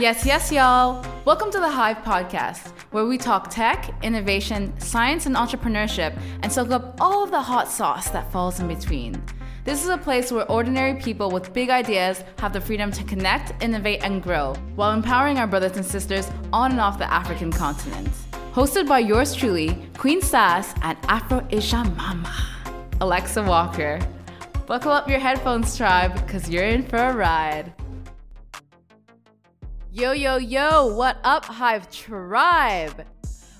Yes, yes, y'all. Welcome to the Hive Podcast, where we talk tech, innovation, science, and entrepreneurship and soak up all of the hot sauce that falls in between. This is a place where ordinary people with big ideas have the freedom to connect, innovate, and grow while empowering our brothers and sisters on and off the African continent. Hosted by yours truly, Queen Sass and Afro Asia Mama, Alexa Walker. Buckle up your headphones, tribe, because you're in for a ride. Yo, yo, yo, what up, Hive Tribe?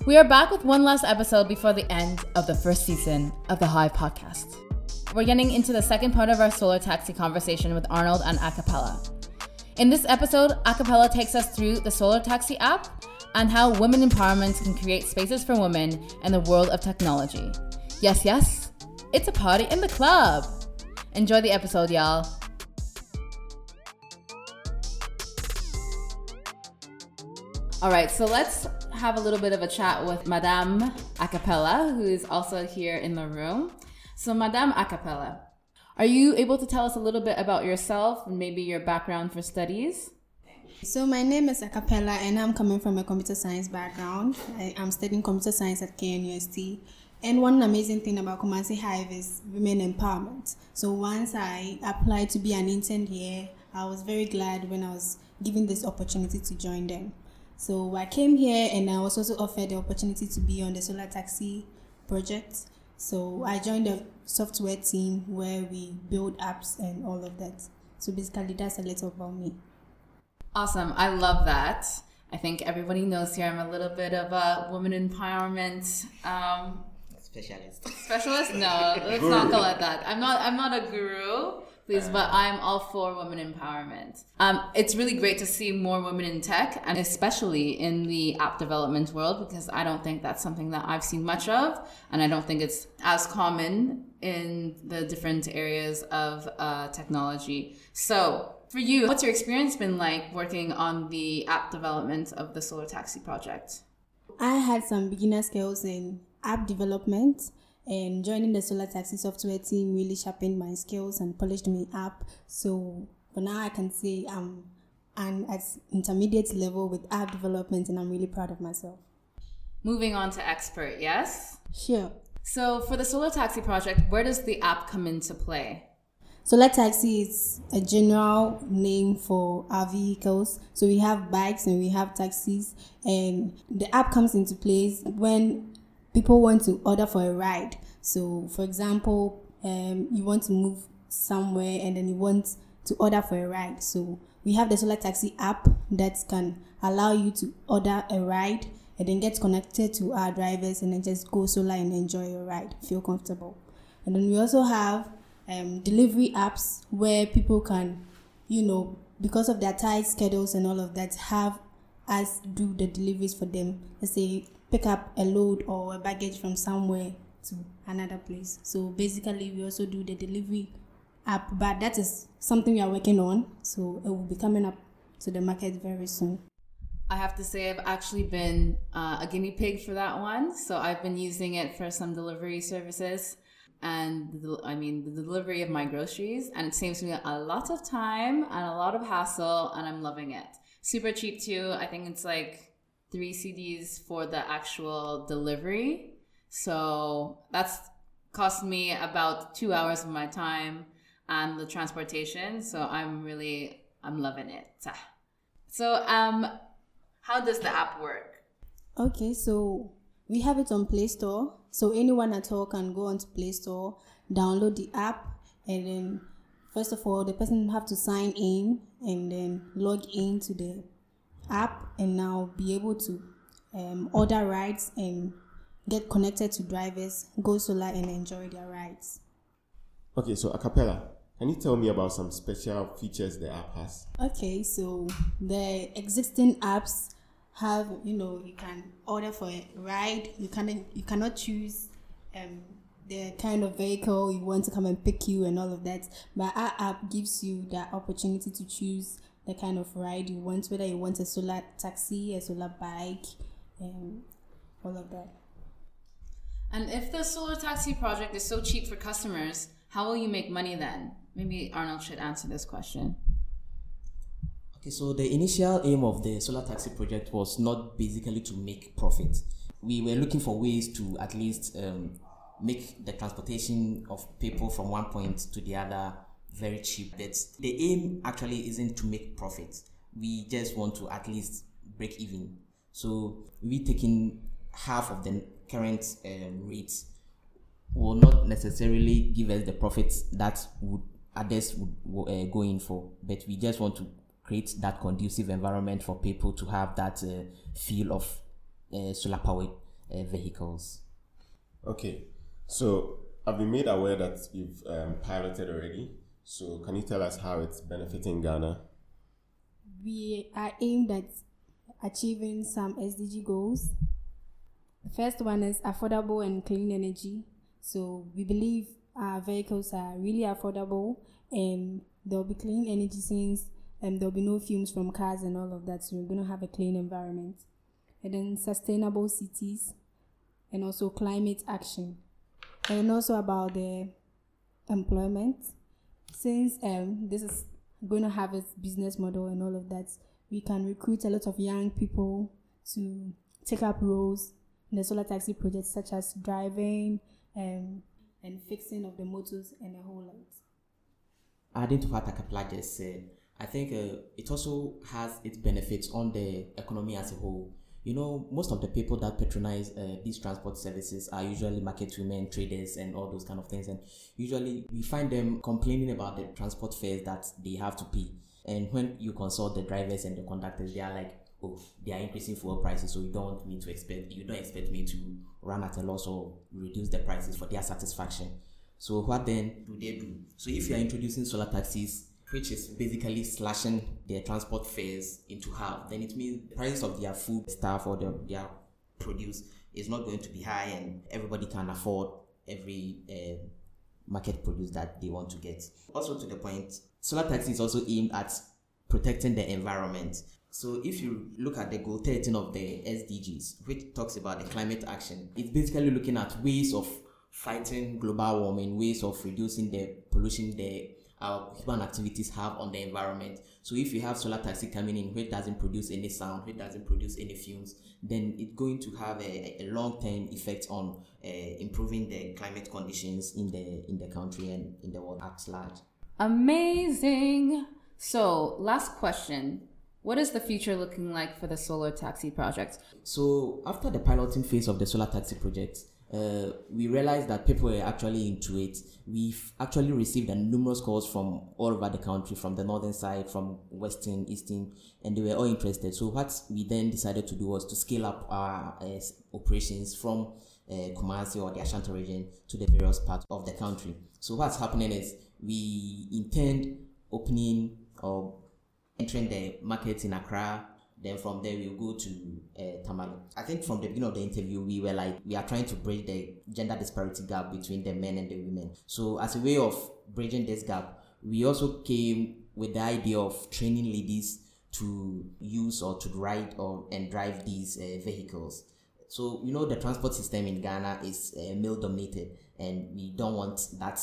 We are back with one last episode before the end of the first season of the Hive podcast. We're getting into the second part of our solar taxi conversation with Arnold and Acapella. In this episode, Acapella takes us through the solar taxi app and how women empowerment can create spaces for women in the world of technology. Yes, yes, it's a party in the club. Enjoy the episode, y'all. All right, so let's have a little bit of a chat with Madame Acapella, who is also here in the room. So, Madame Acapella, are you able to tell us a little bit about yourself and maybe your background for studies? So my name is Acapella and I'm coming from a computer science background. I, am studying computer science at KNUST. And one amazing thing about Kumasi Hive is women empowerment. So once I applied to be an intern here, I was very glad when I was given this opportunity to join them. So I came here and I was also offered the opportunity to be on the solar taxi project. So I joined the software team where we build apps and all of that. So basically, that's a little about me. Awesome. I love that. I think everybody knows here I'm a little bit of a woman empowerment um, specialist. Specialist? No, let's not call it that. I'm not. I'm not a guru please, but I'm all for women empowerment. Um, it's really great to see more women in tech, and especially in the app development world, because I don't think that's something that I've seen much of, and I don't think it's as common in the different areas of uh, technology. So, for you, what's your experience been like working on the app development of the Solar Taxi project? I had some beginner skills in app development and joining the solar taxi software team really sharpened my skills and polished me up so for now i can say i'm I'm at intermediate level with app development and i'm really proud of myself. Moving on to expert yes? Sure. So for the solar taxi project where does the app come into play? Solar taxi is a general name for our vehicles. So we have bikes and we have taxis, and the app comes into place when people want to order for a ride. So, for example, um, you want to move somewhere and then you want to order for a ride. So, we have the Solar Taxi app that can allow you to order a ride and then get connected to our drivers and then just go solar and enjoy your ride, feel comfortable. And then we also have um, delivery apps where people can, you know, because of their tight schedules and all of that, have us do the deliveries for them. Let's say pick up a load or a baggage from somewhere to another place. So basically, we also do the delivery app, but that is something we are working on. So it will be coming up to the market very soon. I have to say, I've actually been uh, a guinea pig for that one. So I've been using it for some delivery services and the, I mean the delivery of my groceries, and it saves me a lot of time and a lot of hassle, and I'm loving it. Super cheap too. I think it's like three cedis for the actual delivery. So that's cost me about two hours of my time and the transportation. So I'm really, I'm loving it. So, um, how does the app work? Okay, so we have it on Play Store. So anyone at all can go onto Play Store, download the app, and then first of all, the person have to sign in and then log in to the app and now be able to um, order rides and get connected to drivers, go solar and enjoy their rides. Okay, so Acapella, can you tell me about some special features the app has? Okay, so the existing apps have you know you can order for a ride. You can you cannot choose um, the kind of vehicle you want to come and pick you and all of that. But our app gives you the opportunity to choose the kind of ride you want, whether you want a solar taxi, a solar bike, and all of that. And if the solar taxi project is so cheap for customers, how will you make money then? Maybe Arnold should answer this question. Okay, so the initial aim of the solar taxi project was not basically to make profit. We were looking for ways to at least um, make the transportation of people from one point to the other very cheap. That's the aim actually isn't to make profit. We just want to at least break even. So we taking half of the current um, rates will not necessarily give us the profits that would others would uh, go in for, but we just want to create that conducive environment for people to have that uh, feel of uh, solar powered uh, vehicles. Okay, so I've been made aware that you've um, piloted already. So can you tell us how it's benefiting Ghana? We are aimed at achieving some SDG goals. The first one is affordable and clean energy. So we believe our vehicles are really affordable and there'll be clean energy since um, there'll be no fumes from cars and all of that. So we're going to have a clean environment. And then sustainable cities and also climate action. And also about the employment. Since um, this is going to have its business model and all of that, we can recruit a lot of young people to take up roles in the solar taxi project, such as driving um, and fixing of the motors and a whole lot. Adding to what Acapella just said, I think uh, it also has its benefits on the economy as a whole. You know, most of the people that patronize uh, these transport services are usually market women, traders, and all those kind of things. And usually we find them complaining about the transport fares that they have to pay. And when you consult the drivers and the conductors, they are like, oh, they are increasing fuel prices, so you don't me to expect, you don't expect me to run at a loss or reduce the prices for their satisfaction. So what then do they do? So if you are introducing solar taxis, which is basically slashing their transport fares into half, then it means the price of their food stuff or their, their produce is not going to be high and everybody can afford every uh, market produce that they want to get. Also to the point, solar taxi is also aimed at protecting the environment. So if you look at the goal 13 of the SDGs, which talks about the climate action, it's basically looking at ways of fighting global warming, ways of reducing the pollution the our human activities have on the environment. So if you have solar taxi coming in which doesn't produce any sound, which doesn't produce any fumes, then it's going to have a, a long-term effect on uh, improving the climate conditions in the in the country and in the world at large. Amazing. So, last question. What is the future looking like for the solar taxi project? So, after the piloting phase of the solar taxi project, uh, we realized that people were actually into it. We've actually received a numerous calls from all over the country, from the northern side, from western, eastern, and they were all interested. So what we then decided to do was to scale up our uh, operations from uh, Kumasi or the Ashanti region to the various parts of the country. So what's happening is we intend opening or entering the markets in Accra, then from there, we'll go to uh, Tamale. I think from the beginning of the interview, we were like, we are trying to bridge the gender disparity gap between the men and the women. So, as a way of bridging this gap, we also came with the idea of training ladies to use or to ride or and drive these uh, vehicles. So, you know, the transport system in Ghana is uh, male dominated, and we don't want that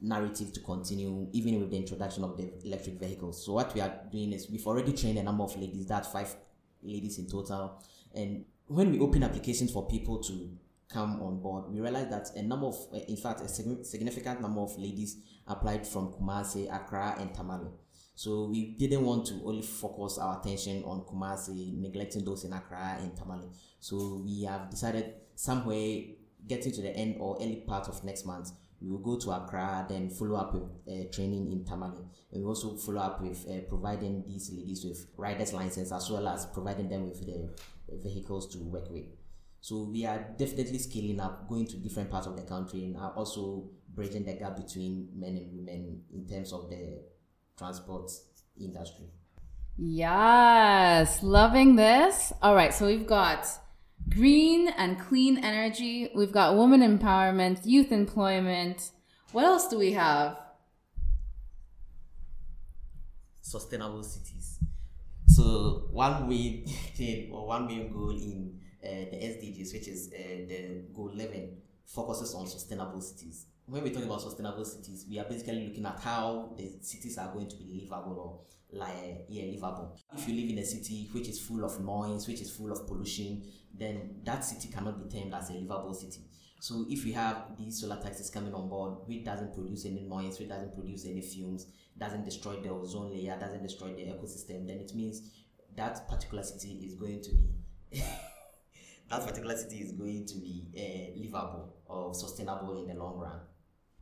narrative to continue even with the introduction of the electric vehicles. So what we are doing is we've already trained a number of ladies, that's five ladies in total. And when we open applications for people to come on board, we realized that a number of, in fact, a significant number of ladies applied from Kumasi, Accra, and Tamale. So we didn't want to only focus our attention on Kumasi, neglecting those in Accra and Tamale. So we have decided somewhere getting to the end or early part of next month, we will go to Accra, then follow up with uh, training in Tamale. And we also follow up with uh, providing these ladies with riders license as well as providing them with the vehicles to work with. So we are definitely scaling up, going to different parts of the country, and are also bridging the gap between men and women in terms of the transport industry. Yes, loving this. All right, so we've got green and clean energy. We've got women empowerment, youth employment. What else do we have? Sustainable cities. So one main thing or one main goal in uh, the SDGs, which is uh, the goal 11, focuses on sustainable cities. When we talk about sustainable cities, we are basically looking at how the cities are going to be livable like yeah livable if you live in a city which is full of noise which is full of pollution then that city cannot be termed as a livable city so if we have these solar taxis coming on board which doesn't produce any noise which doesn't produce any fumes doesn't destroy the ozone layer doesn't destroy the ecosystem then it means that particular city is going to be that particular city is going to be uh, livable or sustainable in the long run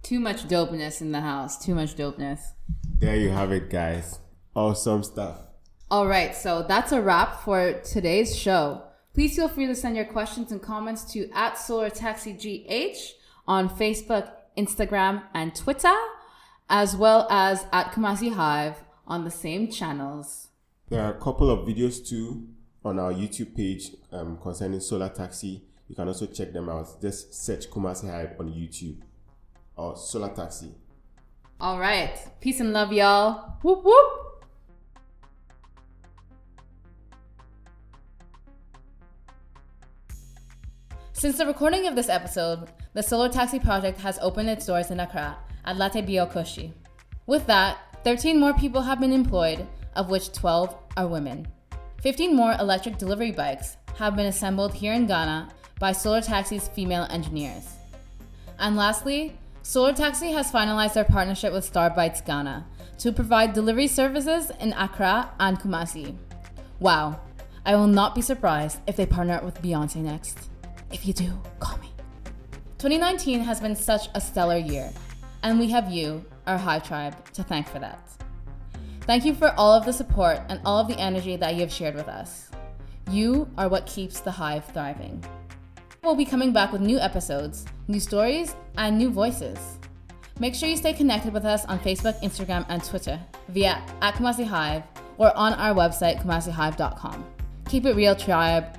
Too much dopeness in the house. Too much dopeness. There you have it, guys. Awesome stuff. All right, so that's a wrap for today's show. Please feel free to send your questions and comments to at Solar Taxi GH on Facebook, Instagram, and Twitter, as well as at Kumasi Hive on the same channels. There are a couple of videos too on our YouTube page um, concerning solar taxi. You can also check them out. Just search Kumasi Hive on YouTube or Solar Taxi. All right, peace and love, y'all. Whoop whoop. Since the recording of this episode, the Solar Taxi project has opened its doors in Accra at Lartebiokorshie. With that, 13 more people have been employed, of which 12 are women. 15 more electric delivery bikes have been assembled here in Ghana by Solar Taxi's female engineers. And lastly, Solar Taxi has finalized their partnership with Starbites Ghana to provide delivery services in Accra and Kumasi. Wow, I will not be surprised if they partner up with Beyonce next. If you do, call me. 2019 has been such a stellar year, and we have you, our Hive Tribe, to thank for that. Thank you for all of the support and all of the energy that you have shared with us. You are what keeps the Hive thriving. We'll be coming back with new episodes, new stories, and new voices. Make sure you stay connected with us on Facebook, Instagram, and Twitter via at Kumasi Hive or on our website, kumasihive.com. Keep it real, tribe.